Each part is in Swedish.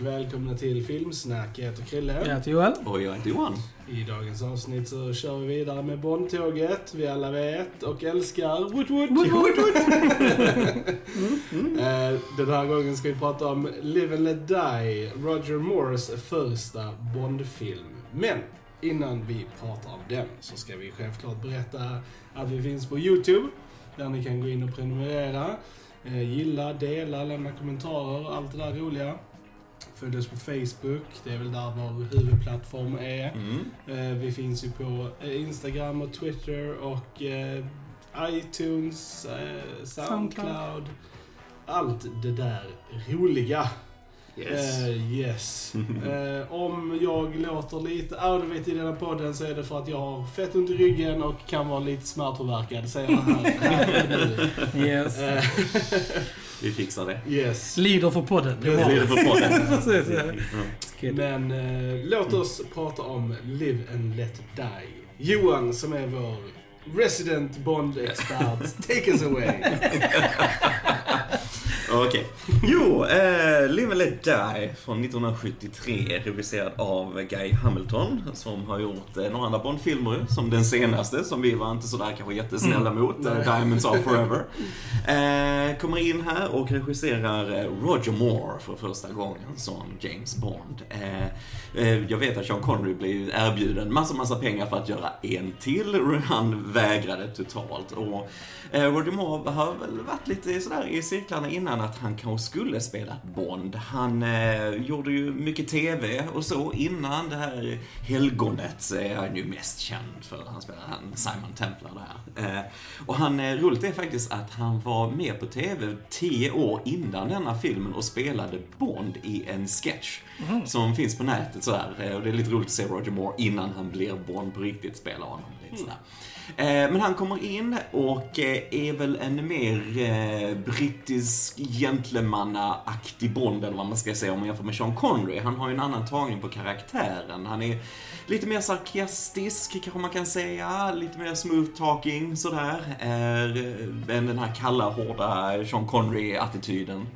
Och välkomna till Filmsnack. Jag heter Krille. Jag heter Joel. Och jag heter Johan. I dagens avsnitt så kör vi vidare med Bondtåget, vi alla vet och älskar woot woot. woot, woot. Eh, Den här gången ska vi prata om Live and Let Die, Roger Moores första Bondfilm. Men innan vi pratar om den så ska vi självklart berätta att vi finns på YouTube, där ni kan gå in och prenumerera, eh, gilla, dela, lämna kommentarer, allt det där roliga. Följ oss på Facebook, det är väl där vår huvudplattform är. Mm. Eh, Vi finns ju på eh, Instagram och Twitter och eh, iTunes, Soundcloud. Allt det där roliga. Yes. Eh, yes. Eh, om jag låter lite out of it i denna podden så är det för att jag har fett ont i ryggen och kan vara lite smärtpåverkad, säger han här. Yes. Eh, Vi fixar det. yes. Lider för podden. Det det bra. för podden. Precis, ja. Men eh, låt oss prata om Live and Let Die. Johan som är vår resident Bond-expert, take us away. Okej. Jo, eh, Live and Let Die från 1973 regisserad av Guy Hamilton som har gjort eh, några andra Bond-filmer som den senaste som vi var inte sådär kanske jättesnälla mot, eh. Diamonds Are Forever. Eh, kommer in här och regisserar eh, Roger Moore för första gången som James Bond. Eh, eh, jag vet att Sean Connery blev erbjuden massa, massa pengar för att göra en till. Han vägrade totalt. Och Roger Moore har väl varit lite sådär i cirklarna innan att han kanske skulle spela Bond. Han eh, gjorde ju mycket TV och så innan det här helgonet är han ju mest känd för han spelar han Simon Templar där. Eh, och han, eh, roligt är faktiskt att han var med på TV tio år innan denna filmen och spelade Bond i en sketch som finns på nätet sådär. Eh, och det är lite roligt att se Roger Moore innan han blir Bond på riktigt spela honom. Lite sådär. Eh, Eh, men han kommer in och eh, är väl en mer eh, brittisk gentlemannaaktig Bond, eller vad man ska säga om man jämför med Sean Connery. Han har ju en annan tagning på karaktären. Han är lite mer sarkastisk, kanske man kan säga. Lite mer smooth talking, sådär. Än den här kalla, hårda Sean Connery-attityden.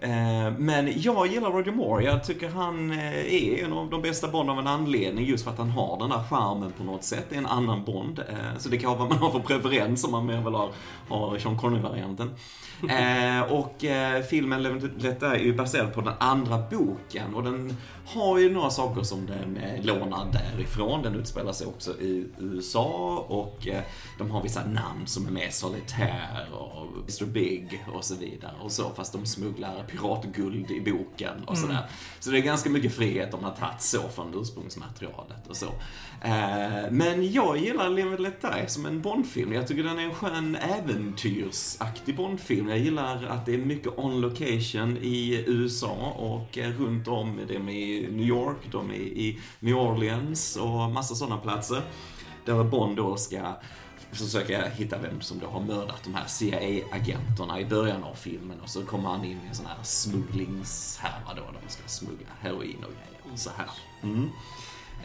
Eh, Men jag gillar Roger Moore. Jag tycker han eh, är en av de bästa Bond av en anledning just för att han har den där charmen på något sätt. Det är en annan Bond. Eh, Så det kan vara vad man har för preferens om man mer vill ha, ha Sean Connery-varianten. Och filmen Let Die är ju baserad på den andra boken och den har ju några saker som den lånar därifrån. Den utspelar sig också i USA och de har vissa namn som är med Solitaire och Mr Big och så vidare och så fast de smugglar piratguld i boken och sådär. Så det är ganska mycket frihet de har tagit så från ursprungsmaterialet och så. Eh, Men jag gillar Live and Let Die som en Bondfilm. Jag tycker den är en skön äventyrsaktig Bondfilm. Jag gillar att det är mycket on location i USA och eh, runt om. De är i New York, de är i New Orleans och massa sådana platser. Där Bond då ska försöka hitta vem som då har mördat de här CIA-agenterna i början av filmen och så kommer han in i en sån här smugglingshärva då, där de ska smuggla heroin och grejer och så här. Mm.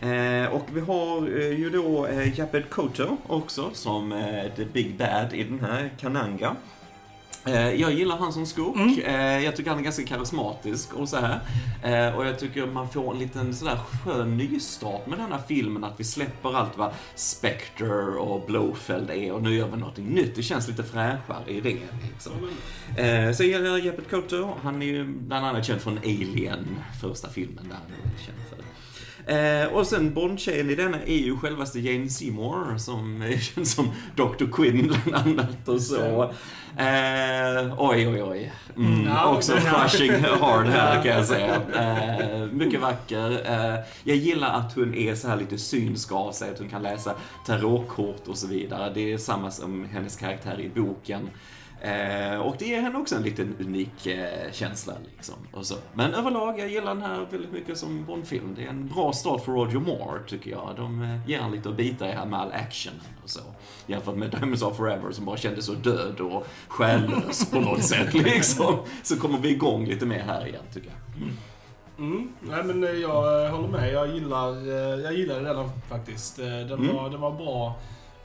Eh, och vi har eh, ju då eh, Japed Koto också som eh, the big bad i den här Kananga. Eh, jag gillar han som skurk. Eh, jag tycker han är ganska karismatisk och så här. Eh, och jag tycker man får en liten sådär skön nystart med den här filmen. Att vi släpper allt vad Spectre och Blofeld är och nu gör vi någonting nytt. Det känns lite fräschare i det. Liksom. Eh, så jag gillar Koto. Han är ju bland annat känd från Alien, första filmen där han är känd för. Eh, och sen Bond-tjejen i denna är ju självaste Jane Seymour som känd som Dr. Quinn bland annat och så. Eh, oj, oj, oj. Mm, Ja, också crushing hard här kan jag säga. Eh, mycket vacker. Eh, jag gillar att hon är så här lite synsk av sig, att hon kan läsa tarotkort och så vidare. Det är samma som hennes karaktär i boken. Eh, och det ger henne också en liten unik eh, känsla. Liksom, och så. Men överlag, jag gillar den här väldigt mycket som Bondfilm. Det är en bra start för Roger Moore, tycker jag. De eh, ger han lite att bita i här med all action och så. Jämfört med Diamonds of Forever som bara kändes så död och själlös på något sätt. Liksom. Så kommer vi igång lite mer här igen, tycker jag. Mm. Nej men eh, jag eh, håller med. Jag gillar, eh, jag gillade den faktiskt. Eh, Den, Mm. var, den var bra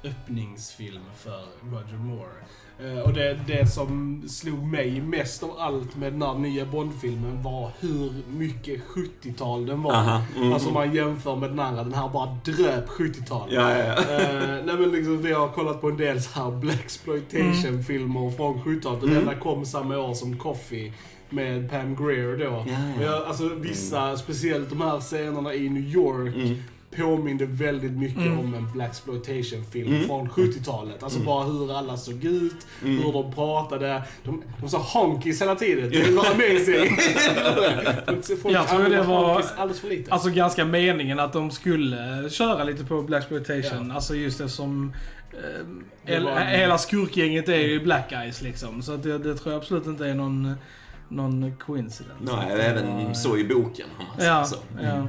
öppningsfilm för Roger Moore. Eh, Och det, det som slog mig mest av allt med den här nya Bond-filmen var hur mycket 70-tal den var. Aha, mm, Alltså mm. man jämför med den andra, den här bara dröp 70-tal. Ja, ja, ja. Eh, nej men liksom, vi har kollat på en del så här Blaxploitation-filmer från 70-talet. och Mm. Denna kom samma år som Coffee med Pam Grier då. Ja, ja. Och jag, alltså vissa, speciellt de här scenerna i New York, Mm. Påminde väldigt mycket Mm. om en Blaxploitation-film Mm. från 70-talet. Alltså bara hur alla såg ut, Mm. hur de pratade. De, de sa honkis hela tiden. Det var amazing. Folk Jag tror det var- alldeles för lite. Alltså ganska meningen att de skulle köra lite på Blaxploitation. Alltså just det som... Eh, Det var- hela- skurkgänget är ju Black Eyes liksom. Så det, det tror jag absolut inte är någon, någon coincidence. Nej, det även var- så i boken, om man säger Ja, så. ja.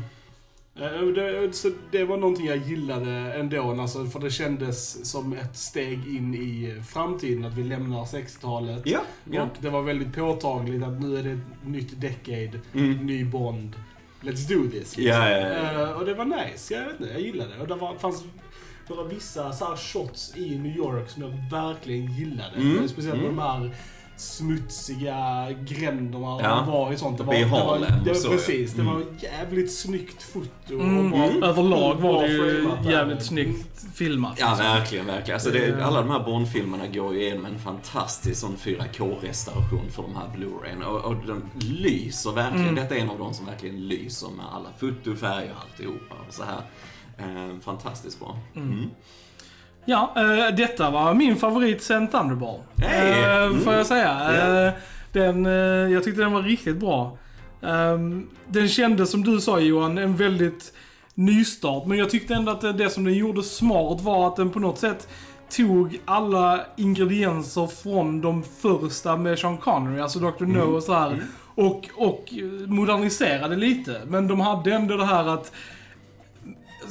Eh, Det, så det var någonting jag gillade ändå, alltså, för det kändes som ett steg in i framtiden, att vi lämnar 60-talet. Ja, ja. Och det var väldigt påtagligt att nu är det ett nytt decade, Mm. ny Bond. Let's do this. Ja, ja, ja. Eh, och det var nice, jag vet inte, jag gillade det. Och det var, fanns några vissa så shots i New York som jag verkligen gillade. Mm, Speciellt mm. de här smutsiga gränderna Ja, de var i sånt. Det var, i det var, det och var så, precis, ja. det var Mm. jävligt snyggt foto. Mm. Och bara, Överlag var det ju jävligt snyggt filmat. Ja, liksom. verkligen, verkligen. Alltså det, Eh. alla de här Bond-filmerna går ju igenom en fantastisk sån 4K-restauration för de här Blu-rayen. Och, och de lyser verkligen. Mm. Detta är en av de som verkligen lyser med alla fotofärger och alltihopa. Och så här. Eh, fantastiskt bra. Mm. Ja, eh, detta var min favorit sen Thunderball. Hey! Eh, Mm. Får jag säga. Ja. Eh, den, eh, jag tyckte den var riktigt bra. Ehm, den kändes som du sa Johan, en väldigt nystart. Men jag tyckte ändå att det, som den gjorde smart var att den på något sätt tog alla ingredienser från de första med Sean Connery, alltså Dr. No och så här. Och, och moderniserade lite. Men de hade ändå det här att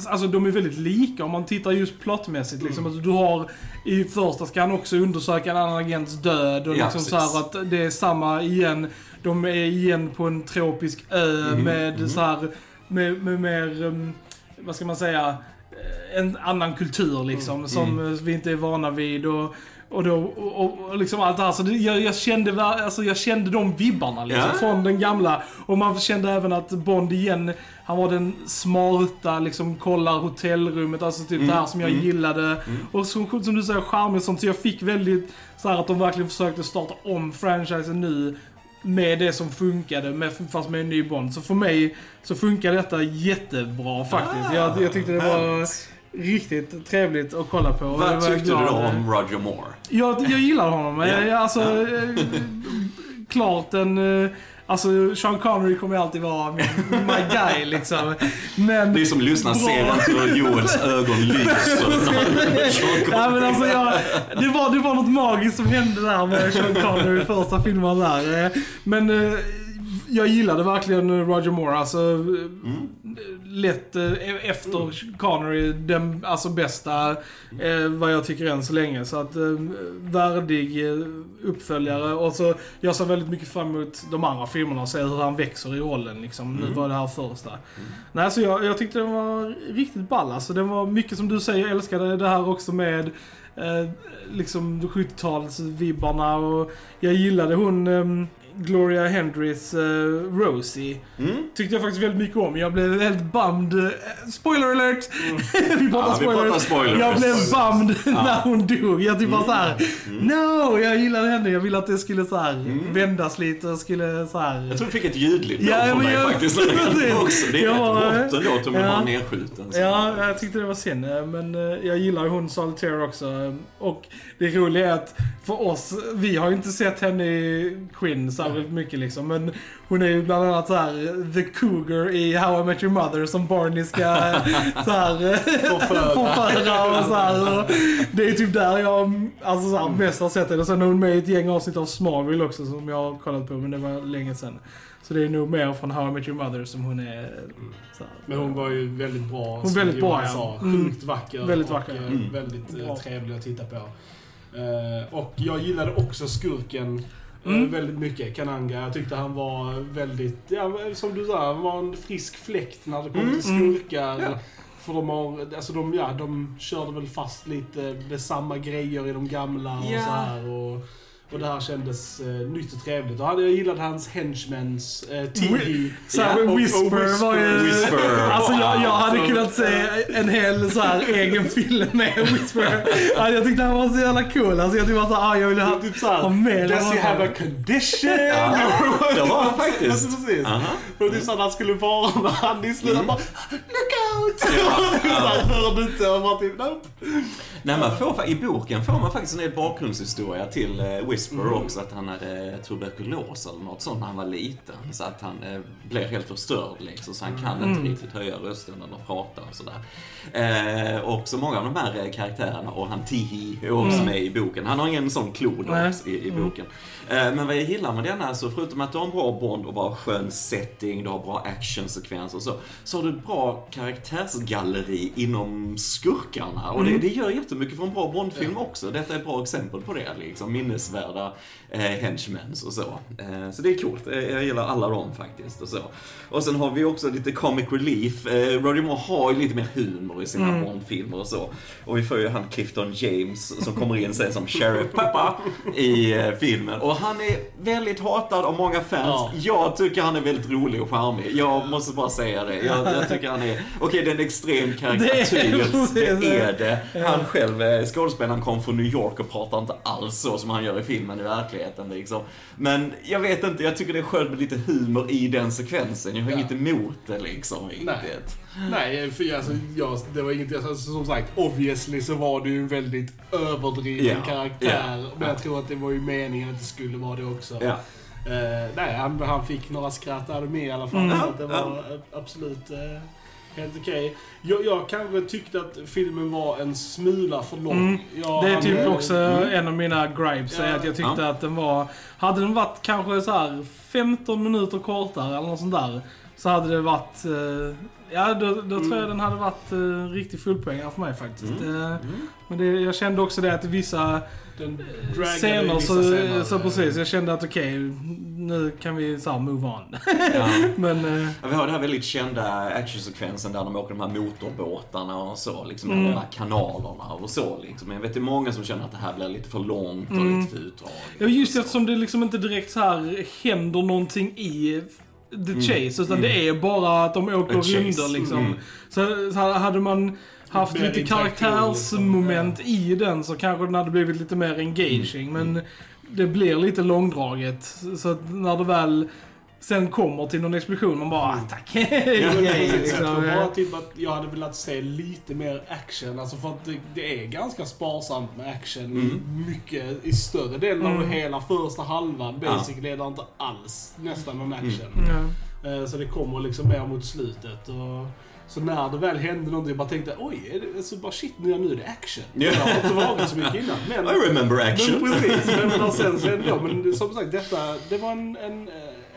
Alltså de är väldigt lika om man tittar just plottmässigt. Liksom. Alltså, du har, I första ska han också undersöka en annan agents död. Och Ja, liksom så här att det är samma igen. De är igen på en tropisk ö Mhm, med så här med, med mer, um, vad ska man säga, eh, en annan kultur liksom. Som Mm. vi inte är vana vid. Och, och, då, och, och, och liksom allt det här. Så det, jag, jag, kände, alltså jag kände de vibbarna liksom, Ja. från den gamla. Och man kände även att Bond igen, han var den smarta, liksom kollar hotellrummet, alltså typ Mm, det här som jag mm. gillade. Och som, som du säger, charmigt sånt. Så jag fick väldigt, så här att de verkligen försökte starta om franchisen nu. Med det som funkade, med, fast med en ny Bond. Så för mig så funkar detta jättebra faktiskt. jag, jag tyckte det var härligt. Riktigt trevligt att kolla på. det Vad tyckte du då om Roger Moore? jag, jag gillar honom. Ja. Jag, alltså, eh, klart en... eh, Alltså, Sean Connery kommer alltid vara min, my guy liksom. Men... Ni som lyssnar Bra. ser hur Joels ögon lyser. Ja, men alltså jag, det, var, det var något magiskt som hände där med Sean Connery i första filmen där. Eh, Men jag gillade verkligen Roger Moore. Alltså, Mm. lätt eh, efter Connery den alltså bästa eh, vad jag tycker än så länge. Så att eh, värdig eh, uppföljare. Och så jag ser väldigt mycket fram emot de andra filmerna och se hur han växer i rollen. Liksom. Nu var det här första. Nej, så jag, jag tyckte den var riktigt ball. Alltså, den var mycket som du säger, jag älskade det här också med eh, liksom 70-talsvibbarna och jag gillade hon ehm, Gloria Hendrys eh, Rosie. Mm. Tyckte jag faktiskt väldigt mycket om. Jag blev väldigt bummed. eh, Spoiler alert! vi pratar Ja, spoiler. pratar spoilers. Jag blev bummed när hon dog. Jag typ bara såhär, Mm. no! Jag gillade henne. Jag ville att det skulle så här vändas lite och skulle så här. Jag tror du fick ett ljudligt Ja, ja, från mig jag- faktiskt. också. Det är Ja, rätt bort ändå, att ja. har nedskjuten. så. Ja, jag tyckte det var synd. eh, Men jag gillar ju hon Solitaire också. Och det roliga är att för oss, vi har ju inte sett henne i Quinn så väldigt mycket liksom. Men hon är ju bland annat så här the cougar i How I Met Your Mother som Barney ska så här eh, Förföra. och så här. Och det är typ där jag alltså, så här, mest har sett. Och sen är hon med i ett gäng avsnitt av Smallville också som jag har kollat på, men det var länge sedan. Så det är nog mer från How I Met Your Mother som hon är så här. Men hon var ju väldigt bra. Hon som väldigt bra, ja. Mm. Sjukt vacker. Väldigt och, vacker. eh, Mm. Väldigt eh, Bra. trevlig att titta på. Eh, och jag gillade också skurken eh, Mm. väldigt mycket, Kananga. Jag tyckte han var väldigt, ja, som du sa, han var en frisk fläkt när det kom Mm. till skurkar. Ja. För de har, alltså de, ja, de körde väl fast lite med samma grejer i de gamla och Ja. så här. Och, och det här kändes eh, nytt och trevligt. Och hade- jag gillade hans henchmens, eh, Tihi. Så här, Ja, med och- och Whisper var ju... Whisper. Alltså jag, jag hade Alltså- kunnat se en hel så här egen film med Whisper. Ja, jag tyckte han var så jävla cool. Alltså jag tyckte bara så här, ah, jag ville ha, Typ såhär, ha med does he have a condition? Ja, det var han faktiskt. Alltså, precis. Aha. För det är så att han skulle vara med han i slutet. Mm. Bara, look out! Ja, så ja. här, hörde inte och bara typ, nope. Nej, man får, I boken får man faktiskt en del bakgrundshistoria till eh, Whisper också. Att han hade tuberkulos eller något sånt när han var liten. Så att han eh, blev helt förstörd liksom. Så han kan inte riktigt höja rösten när de pratar och sådär. Eh, och så många av de här eh, karaktärerna och han Tihi är också med i boken. Han har ingen sån klod i, i boken. Eh, men vad jag gillar med denna, så förutom att du har en bra Bond och bra skön setting, du har bra actionsekvenser och så, så har du ett bra karaktärsgalleri inom skurkarna. Och det, det gör jättemycket för en bra Bondfilm också. Detta är ett bra exempel på det, liksom minnesvärda eh, henchmens och så. Eh, så det är coolt. Eh, jag gillar alla dem faktiskt och så. Och sen har vi också lite comic relief. Eh, Roger Moore har ju lite mer humor i sina Bondfilmer och så. Och vi får ju han Clifton James som kommer in sen som Sheriff Peppa i eh, filmen. Och han är väldigt hatad av många fans. Ja. Jag tycker han är väldigt rolig och charmig. Jag måste bara säga det. Jag, jag tycker han är, okej det är en extrem karikatyr. Det är precis det det. är det. Han själv, eh, skådespelaren kom från New York och pratar inte alls så som han gör i filmen i verkligheten liksom. Men jag vet inte, jag tycker det är skönt med lite humor i den sekvensen. Jag har Ja. inget emot det liksom Nej. riktigt. Nej, för alltså, jag, det var inget, alltså, som sagt, obviously så var det ju en väldigt överdriven Ja, karaktär. ja, Men jag ja. tror att det var ju meningen att det skulle vara det också. Ja. Eh, nej, han, han fick några skratt där med i alla fall. Mm. Så att det var eh, absolut eh, helt okej. Jag, jag kanske tyckte att filmen var en smula för lång. Mm. Jag Det är typ också Mm. en av mina gripes, är Ja. att jag tyckte Ja. att den var... Hade den varit kanske så här 15 minuter kortare eller något sånt där, så hade det varit... eh, ja, då, då tror jag den hade varit uh, riktigt fullpoängare för mig faktiskt. Mm. Eh, Men det, jag kände också det att vissa scener så, scener. så precis, jag kände att okej, nu kan vi så här move on. Ja. Men... eh, Ja, vi har den här väldigt kända actionsekvensen där de åker de här motorbåtarna och så, liksom Mm. mm. de här kanalerna och så liksom. Jag vet det är många som känner att det här blir lite för långt och Mm. lite för utdraget. Ja, just eftersom det liksom inte direkt så här händer någonting i the chase, utan det är bara att de åker runder liksom. Mm. Så, så hade man haft lite karaktärsmoment liksom. i den så kanske den hade blivit lite mer engaging, men det blir lite långdraget. Så att när det väl sen kommer till någon explosion, man bara ah, tack. Ja. Jag liksom. typ jag hade velat se lite mer action. Alltså för att det, det är ganska sparsamt med action. Mm. Mycket i större delen av Mm. hela första halvan basically är det inte alls nästan någon action. Ja. Eh, Så det kommer liksom mer mot slutet. Och så när det väl hände någonting, jag bara tänkte oj, är det, så bara shit, nu, nu är det action. Ja. Det har inte varit så mycket innan. Men, I remember action. men precis, men, men sen så ändå. Men som sagt, detta, det var en, en,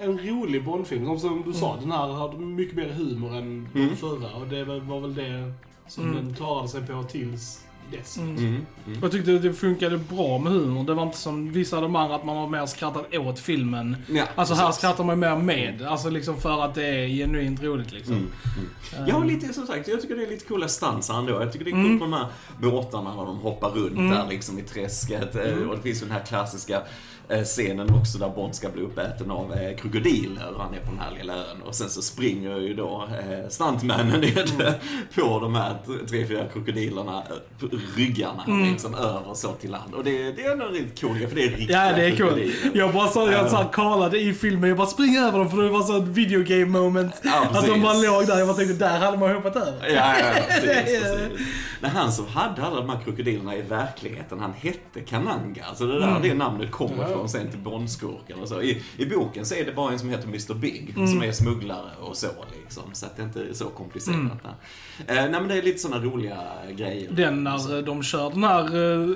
en rolig Bondfilm. Som, som du sa, den här hade mycket mer humor än Mm. den förra. Och det var var väl det som Mm. den klarade sig på tills dess. Mm. Mm. Mm. Jag tyckte det funkade bra med humor. Det var inte som vissa av de andra att man har mer skrattat åt filmen. Ja, Alltså här precis. skrattar man mer med. Alltså liksom för att det är genuint roligt liksom. Mm. Mm. Ja, lite som sagt, jag tycker det är lite coola stunts ändå. Jag tycker det är coolt Mm. med de här båtarna när de hoppar runt Mm. där liksom i träsket. Eh, Mm. Och det finns ju den här klassiska eh, scenen också där Bond ska bli uppäten av eh, krokodiler. Han är på den här lilla ön och sen så springer ju då eh, stuntmannen ner Mm. på de här tre, fyra krokodilerna, ryggarna Mm. liksom över så till land. Och det, det är ändå riktigt coolt, för det är riktiga Ja, det är coolt. Jag bara så, jag så här kollade i filmen, jag bara spring över dem för det var så ett video game moment. Ja, att de bara låg där, jag bara tänkte där hade man hoppat över. Ja, ja, precis, precis. Men han som hade alla de här krokodilerna i verkligheten, han hette Kananga. Så det där, det namnet kommer Ja. och sen till Bondskurk eller så. I, I boken så är det bara en som heter Mr Big, Mm. som är smugglare och så liksom. Så att det inte är så komplicerat. där. Eh, nej men det är lite sådana roliga grejer. Den när eh, de kör den här eh,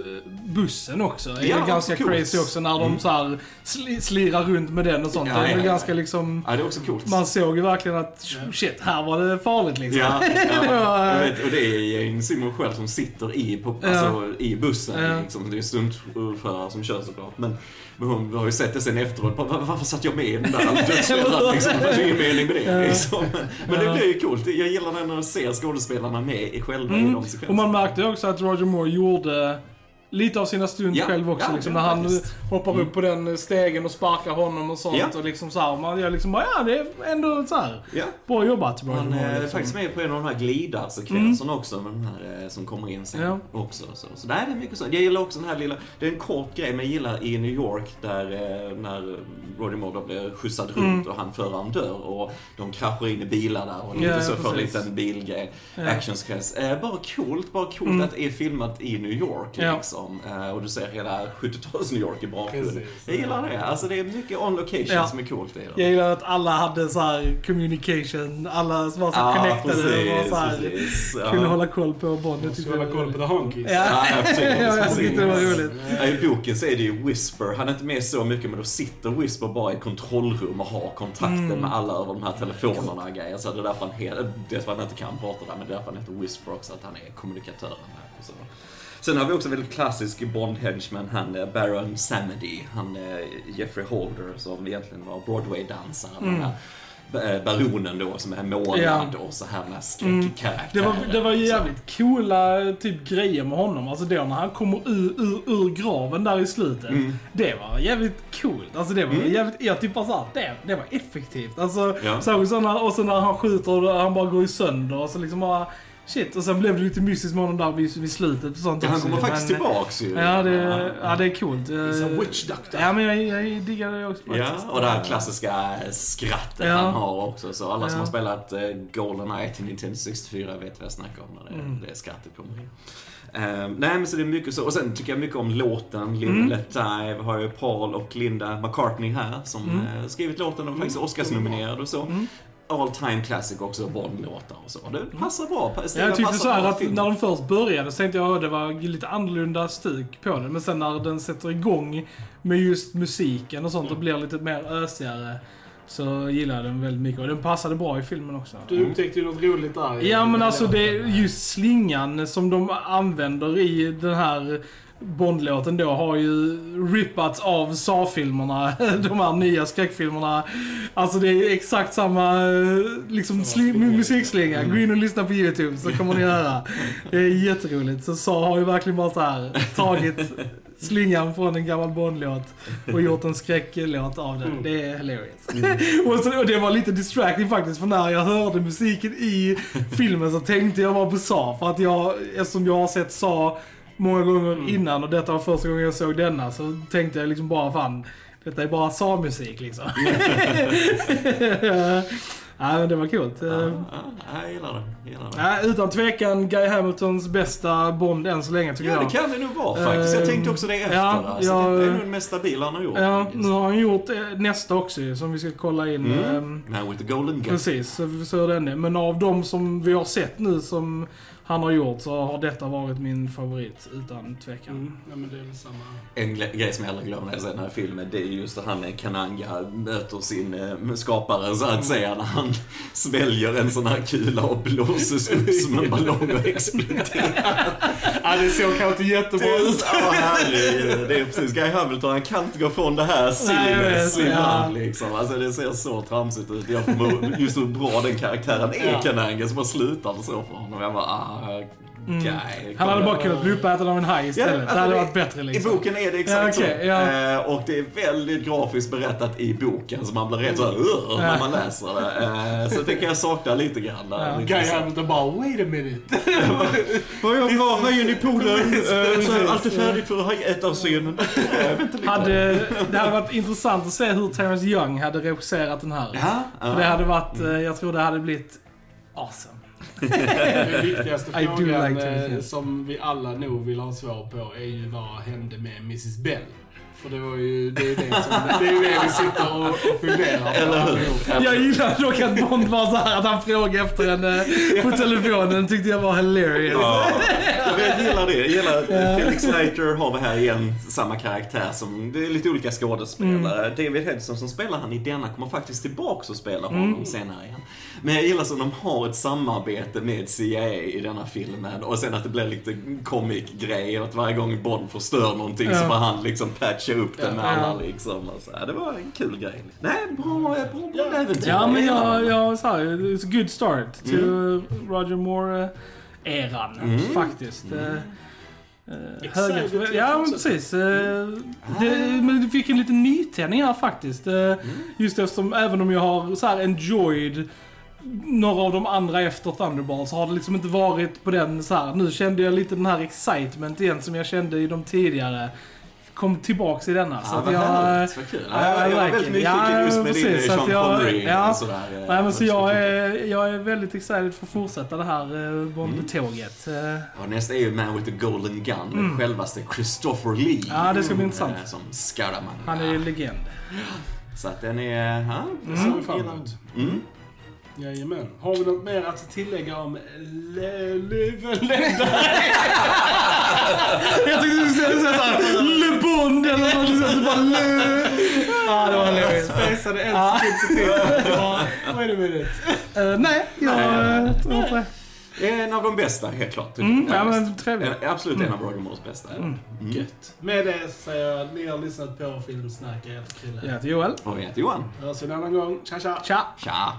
bussen också är Ja, ganska coolt. crazy också. När de så här sli, slirar runt med den och sånt. Ja, det är ja, ganska liksom... Ja, det är också coolt. Man såg ju verkligen att shit, här var det farligt liksom. Ja, Det ja. var- Jag vet, och det är Jane Simon själv som sitter i, på, alltså, i bussen. Ja. Liksom. Det är stuntförare som kör såklart. Men hon har ju sett det sen efteråt. Bara, "Var- Varför satt jag med i den där dödsfällan? Liksom. Det ju ingen mening med det. Liksom. Men det blir ju coolt. Jag gillar när man ser skådespelarna med i själva i Mm. Och sekvenserna. man märkte också att Roger Moore gjorde lite av sina stunt Ja, själv också. ja, liksom, när är han faktiskt. hoppar upp på den stegen och sparkar honom och sånt. Ja. Och liksom så här, man, jag liksom bara, ja det är ändå så här. Ja. Bra jobbat Roger Han Moore. är Liksom. faktiskt med på en av de här glidarsekvenserna också, med den här eh, som kommer in sen Ja. också. Så, så där är det mycket så. Jag gillar också den här lilla, det är en kort grej, men jag gillar i New York där eh, när Roger Moore blir skjutsad runt och han föraren dör och de kraschar in i bilar där och lite Mm. Ja, så för en liten bilgrej. Ja. Mm. Actionsekvens. Eh, bara coolt, bara coolt att det är filmat i New York Ja. Liksom. Och du ser hela 70-tals New York i bakgrunden. Jag gillar det. Alltså det är mycket on location Ja. som är coolt i det. Jag gillar att alla hade så här communication, alla som var så Ja, connectade och var precis, så här, precis. Ja. kunde hålla koll på Bond. Jag tyckte hålla koll på the honkies. Ja, Ja, ja, precis, ja, jag tyckte det var roligt. Ja, I boken så är det ju Whisper, han är inte med så mycket men då sitter Whisper bara i kontrollrum och har kontakten Mm. med alla över de här telefonerna och grejer. Så det är därför han, det är för att han inte kan prata där, men det är därför han heter Whisper också, att han är kommunikatören här. Och så. Sen har vi också en väldigt klassisk Bond-henchman, han är Baron Samedi. Han är Jeffrey Holder som egentligen var Broadway-dansare. Den här eh, baronen då som är målad Mm. Ja. Mm. och så här med skräckkaraktärer. Det var, det var ju Så- jävligt coola typ grejer med honom. Alltså då när han kommer ur, ur, ur graven där i slutet. Mm. Det var jävligt coolt. Alltså det var jävligt, jag typ bara såhär, det, det var effektivt. Alltså, Ja. så, så när, och så när han skjuter och han bara går i sönder och så liksom bara, shit. Och sen blev det lite mystiskt med honom där vid, vid slutet och sånt Ja, han kommer faktiskt Men, tillbaks ju. Ja det, ja, det är coolt. A Eh, witch doctor. Ja, men jag, jag diggar det också Ja, faktiskt. och det här klassiska skrattet Ja. han har också. Så alla som Ja. har spelat eh, Goldeneye till Nintendo 64 vet vad jag snackar om när det, Mm. det skrattet kommer in. Eh, nej men så det är mycket så. Och sen tycker jag mycket om låten. Live Mm. Let Die. Vi har ju Paul och Linda McCartney här som Mm. eh, skrivit låten och faktiskt Oscarsnominerad och så. All time classic också, Bond-låtar och så. Det passar bra. Ja, Stilen jag tyckte passar så här att filmen. när de först började så tänkte jag att det var lite annorlunda stuk på den. Men sen när den sätter igång med just musiken och sånt och blir lite mer ösigare. Så gillar jag den väldigt mycket och den passade bra i filmen också. Du upptäckte ju något roligt där. Ja men alltså det just slingan som de använder i den här Bondlåten då har ju rippats av Saw-filmerna, de här nya skräckfilmerna. Alltså det är exakt samma eh, liksom sli- musikslinga. Gå in och lyssna på YouTube så kommer ni höra. Det är jätteroligt. Så Saw har ju verkligen bara så här tagit slingan från en gammal Bond-låt och gjort en skräcklåt av den. Det är hilarious. och, så, och det var lite distracting faktiskt för när jag hörde musiken i filmen så tänkte jag bara på Saw. För att jag, eftersom jag har sett Saw många gånger innan och detta var första gången jag såg denna så tänkte jag liksom bara fan, detta är bara Saw-musik liksom. Nej men det var coolt. Ja, Eh, ja, jag gillar den. Jag gillar den. Nej, utan tvekan Guy Hamiltons bästa Bond än så länge tycker Ja, jag. det kan det nog vara faktiskt. Jag tänkte också det efter. ja, alltså. ja, det är nog den mest stabila han har gjort. Ja, nu har han gjort eh, nästa också som vi ska kolla in. Mm. ehm, Man with the golden gun. Precis, så vi får se hur den är. Men av de som vi har sett nu som han har gjort så har detta varit min favorit utan tvekan. Mm. Ja, men det är väl samma. En grej som jag aldrig glömmer när jag ser den här filmen, det är just att han, Kananga, möter sin eh, skapare så att säga, när han sväljer en sån här kula och blåses upp som en ballong och exploderar. Ja, det såg kanske inte jättebra ut. det är precis Guy Hamilton, han kan inte gå från det här ja. liksom. Alltså det ser så tramsigt ut. Jag kommer just hur bra den karaktären är, Ja. Kananga, så bara slutar det så för honom. Jag bara, ah, Guy. Mm. Han hade bara kunnat bli uppäten av en haj istället. alltså det hade det- varit bättre liksom. I boken är det exakt Ja, okej, så. ja. Eh, och det är väldigt grafiskt berättat i boken, så man blir rätt så här, "Ugh", när man läser det. Eh, så det kan jag sakna lite grann. Ja. lite Guy bara, wait a minute. Jag var hajen i poolen, eh, allt är färdigt för riktigt. Hade, det hade varit intressant att se hur Terrence Young hade regisserat den här. Ja, För det hade varit, eh, jag tror det hade blivit awesome. Den viktigaste frågan like eh, som vi alla nog vill ha svar på är ju vad hände med Mrs Bell? För det var ju det, är det, som, det är ju det vi sitter och, och funderar på. Eller hur? allihop. Jag gillar dock att Bond var så här att han frågade efter henne på telefonen. tyckte jag var hilarious. Ja, jag gillar det. Jag gillar att Felix Leiter har vi här igen samma karaktär som, det är lite olika skådespelare. David Hedson som spelar han i denna kommer faktiskt tillbaks och spelar honom senare igen. Men jag gillar som de har ett samarbete med CIA i denna filmen och sen att det blir lite comic-grej att varje gång Bond förstör någonting så Ja. får han liksom patcha upp det med alla liksom. Och så. här. Det var en kul grej. Nej, bra, bra Bond-äventyr. Ja, men jag, jag sa ju, it's a good start to Roger Moore-eran faktiskt. Eh, eh, höga, Excited till ja, men precis. eh, Det, men du fick en liten nytändning här faktiskt. Eh, Just eftersom, även om jag har så här enjoyed några av de andra efter Thunderball så har det liksom inte varit på den så här. Nu kände jag lite den här excitement igen som jag kände i de tidigare. Kom tillbaks i denna. så Ja, att vad jag... härligt, vad kul. Ja, Ja, jag var väldigt nyfiken Ja, just med precis, din så Sean att jag- Connery ja. och sådär. eh, Nej men så jag är, jag är väldigt excited för att fortsätta det här eh, Bond-tåget. Eh, Ja, nästa är ju Man with the Golden Gun, med självaste Christopher Lee. Ja, det ska bli intressant. eh, Som Scaramanga. Han är ju legend. Så att den är... Ja, Det ser vi fram emot. Mm. Jajamän. Har vi något mer att tillägga om Die? Jag tyckte du skulle säga såhär Le Bond eller något sånt. Du bara Le... Ja, det var hilarious. Spacade en sekund för tidigt. Ja, Wait a minute. Eh, nej, jag Nej. tror inte det. Det är en av de bästa, helt klart. Mm, jag. ja, men trevligt. En- Absolut en av Roger Moores bästa. Mm. Gött. Med det säger jag ni har lyssnat på Filmsnack. Jag heter Chrille. Jag heter Joel. Och jag heter Johan. Hörs en annan gång. Tja tja! Tja! Tja!